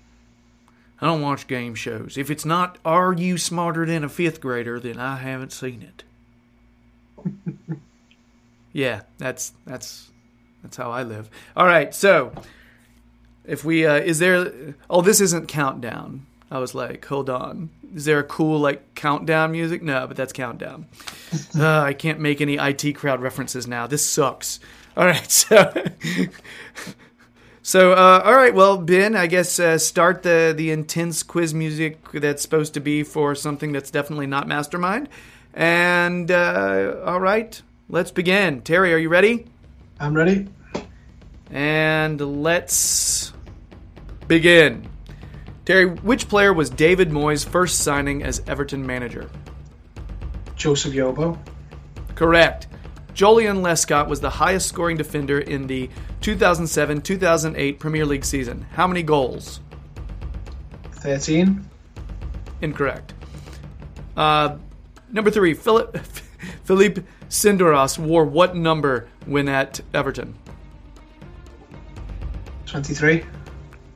I don't watch game shows. If it's not Are You Smarter Than a Fifth Grader, then I haven't seen it. yeah, that's that's that's how I live. All right, so if we uh, is there oh this isn't countdown. I was like, hold on. Is there a cool like countdown music? No, but that's countdown. Uh, I can't make any IT crowd references now. This sucks. All right, so so uh, all right. Well, Ben, I guess uh, start the the intense quiz music that's supposed to be for something that's definitely not Mastermind. And uh, all right, let's begin. Terry, are you ready? I'm ready. And let's begin. Terry, which player was David Moyes' first signing as Everton manager? Joseph Yobo, Correct. Joleon Lescott was the highest scoring defender in the 2007 2008 Premier League season. How many goals? 13. Incorrect. Uh, number three, Philip, Philippe Senderos wore what number when at Everton? 23.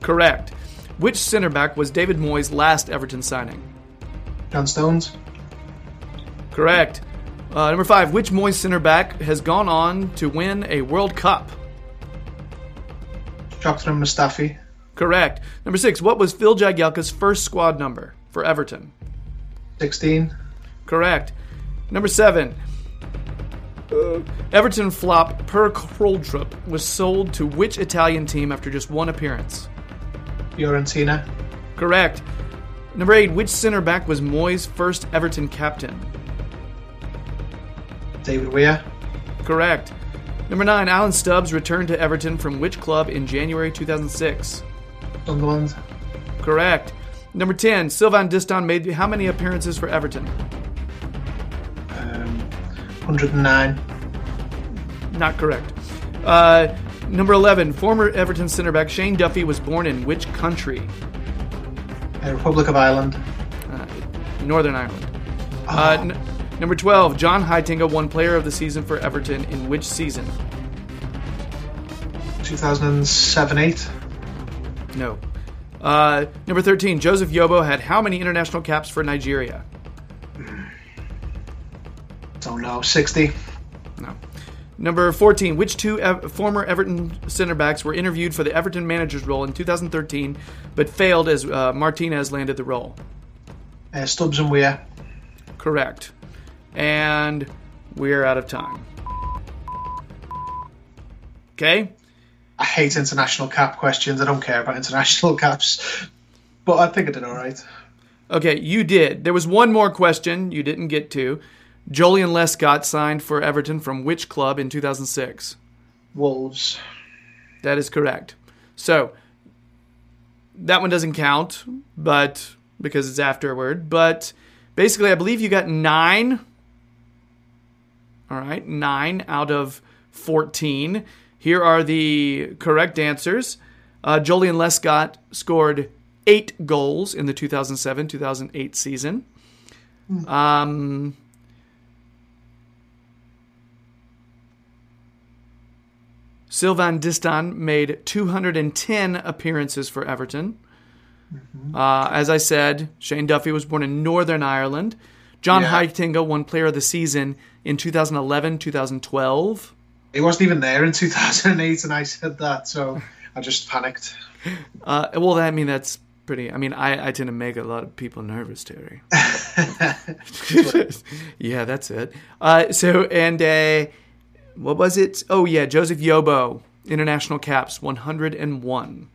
Correct. Which center back was David Moyes' last Everton signing? John Stones, Correct. Uh, number five, which Moyes center back has gone on to win a World Cup? Shkodran Mustafi, Correct. Number six, what was Phil Jagielka's first squad number for Everton? 16. Correct. Number seven, Uh, Everton flop Per Kroldrup was sold to which Italian team after just one appearance? Fiorentina, Correct. Number eight, which center back was Moyes' first Everton captain? David Weir, Correct. Number nine, Alan Stubbs returned to Everton from which club in January 2006? Sunderland, Correct. Number 10, Sylvain Distin made how many appearances for Everton? Um, 109. Not correct. Uh, number 11, former Everton center back Shane Duffy was born in which country? Uh, Republic of Ireland, Uh, Northern Ireland. Uh, n- number 12, John Heitinga won player of the season for Everton in which season? 2007 8. No. Uh, number 13, Joseph Yobo had how many international caps for Nigeria? Don't know. 60. No. Number 14, which two ev- former Everton center backs were interviewed for the Everton manager's role in 2013 but failed as uh, Martinez landed the role? Uh, Stubbs and Weir. Correct. And we're out of time. Okay? I hate international cap questions. I don't care about international caps. But I think I did alright. Okay, you did. There was one more question you didn't get to. Joleon Lescott signed for Everton from which club in 2006? Wolves. That is correct. So that one doesn't count, but because it's afterward. But basically, I believe you got nine. All right, nine out of fourteen. Here are the correct answers. Uh, Joleon Lescott scored eight goals in the 2007-2008 season. Um, Sylvain Distin made 210 appearances for Everton. Uh, as I said, Shane Duffy was born in Northern Ireland. John Yeah. Heitinga won Player of the Season in 2011 2012. He wasn't even there in 2008, and I said that, so I just panicked. Uh, well, I mean, that's pretty. I mean, I, I tend to make a lot of people nervous, Terry. yeah, that's it. Uh, so, and uh, what was it? Oh, yeah, Joseph Yobo, international caps, 101.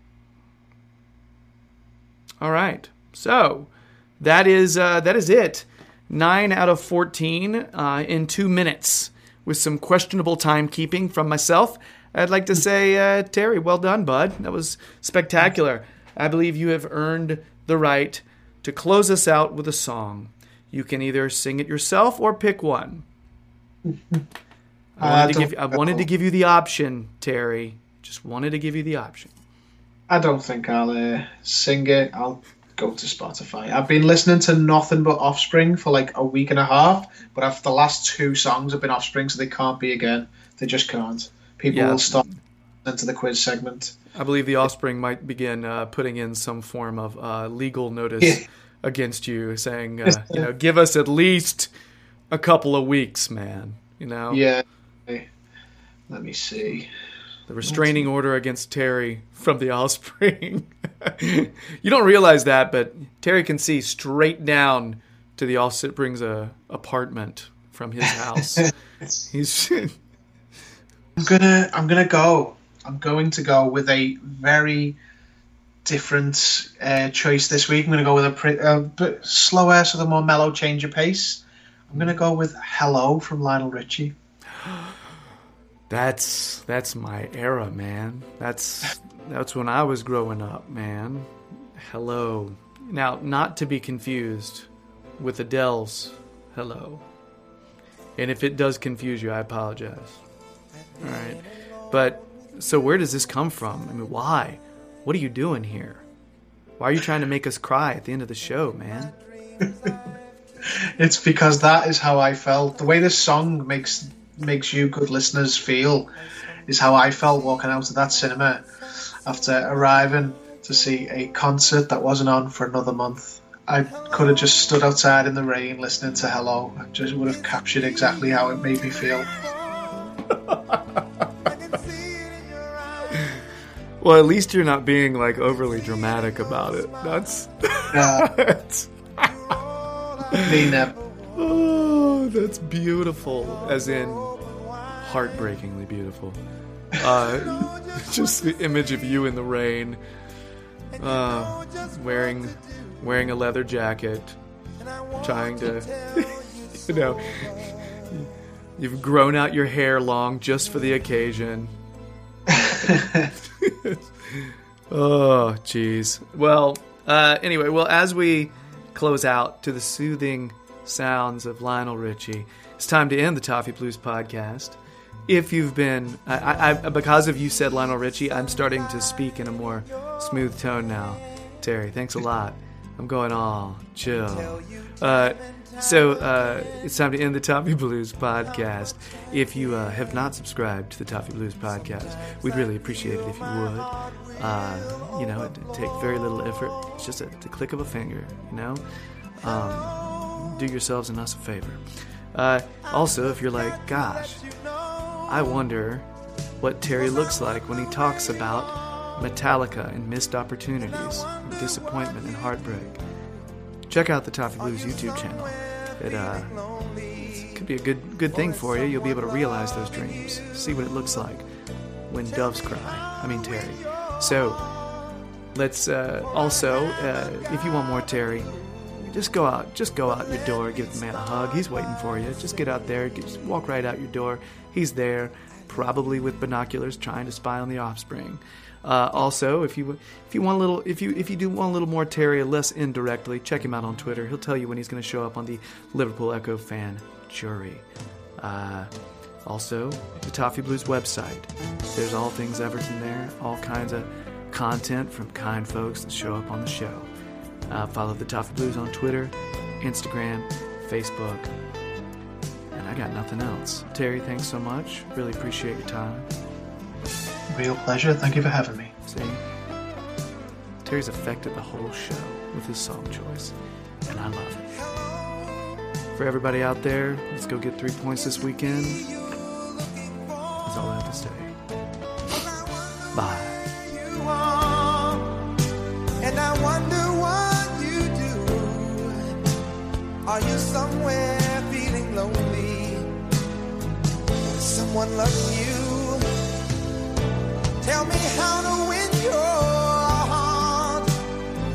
All right. So, that is uh, that is it. Nine out of 14 uh, in two minutes with some questionable timekeeping from myself. I'd like to say, uh, Terry, well done, bud. That was spectacular. I believe you have earned the right to close us out with a song. You can either sing it yourself or pick one. I wanted, to give, I wanted to give you the option, Terry. Just wanted to give you the option. I don't think I'll uh, sing it. I'll go to Spotify. I've been listening to nothing but Offspring for like a week and a half, but after the last two songs have been Offspring, so they can't be again. They just can't. People Yeah. will stop into the quiz segment. I believe the offspring might begin uh, putting in some form of uh, legal notice Yeah. against you, saying, uh, you know, give us at least a couple of weeks, man. You know, Yeah. Let me see. the restraining order against Terry from the offspring. you don't realize that, but Terry can see straight down to the offspring's uh, apartment from his house. He's I'm gonna I'm gonna go. I'm going to go with a very different uh, choice this week. I'm gonna go with a pre- a bit slower, sort of more mellow change of pace. I'm gonna go with "Hello" from Lionel Richie. That's that's my era, man. That's that's when I was growing up, man. Hello. Now, not to be confused with Adele's Hello. And if it does confuse you, I apologize. All right. But so where does this come from? I mean, why? What are you doing here? Why are you trying to make us cry at the end of the show, man? It's because that is how I felt. The way this song makes makes you good listeners feel is how I felt walking out of that cinema after arriving to see a concert that wasn't on for another month. I could have just stood outside in the rain listening to Hello. I just would have captured exactly how it made me feel. Well, at least you're not being like overly dramatic about it. That's Yeah, me never. Uh, oh, that's beautiful. As in, heartbreakingly beautiful. Uh, just the image of you in the rain, uh, wearing wearing a leather jacket, trying to, you know, you've grown out your hair long just for the occasion. oh, jeez. Well, uh, anyway, well, as we close out to the soothing sounds of Lionel Richie, it's time to end the Toffee Blues podcast. If you've been, I, I, because of you said Lionel Richie, I'm starting to speak in a more smooth tone now. Terry, thanks a lot. I'm going all chill. Uh, so uh, it's time to end the Toffee Blues podcast. If you uh, have not subscribed to the Toffee Blues podcast, we'd really appreciate it if you would. Uh, you know, it'd take very little effort. It's just a, click of a finger. You know, um, do yourselves and us a favor. Uh, also, if you're like, gosh, I wonder what Terry looks like when he talks about Metallica and missed opportunities, and disappointment and heartbreak. Check out the Toffee Blues YouTube channel. It uh, could be a good good thing for you. You'll be able to realize those dreams, see what it looks like when doves cry. I mean Terry. So let's uh, also, uh, if you want more Terry, just go out. Just go out your door. Give the man a hug. He's waiting for you. Just get out there. Just walk right out your door. He's there, probably with binoculars, trying to spy on the offspring. Uh, also, if you if you want a little if you if you do want a little more Terry, less indirectly, check him out on Twitter. He'll tell you when he's going to show up on the Liverpool Echo fan jury. Uh, also, the Toffee Blues website. There's all things Everton there. All kinds of content from kind folks that show up on the show. Uh, follow the Toffee Blues on Twitter, Instagram, Facebook. And I got nothing else. Terry, thanks so much. Really appreciate your time. Real pleasure. Thank you for having me. See? Terry's affected the whole show with his song choice, and I love it. For everybody out there, let's go get three points this weekend. That's all I have to say. Bye. Are you somewhere feeling lonely? Someone loving you? Tell me how to win your heart,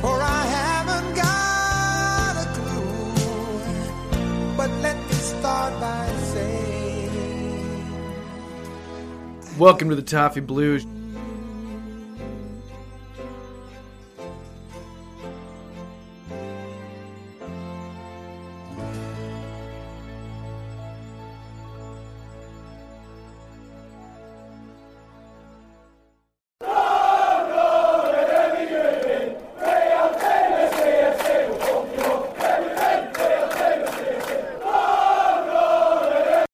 for I haven't got a clue. But let me start by saying. Welcome to the Toffee Blues.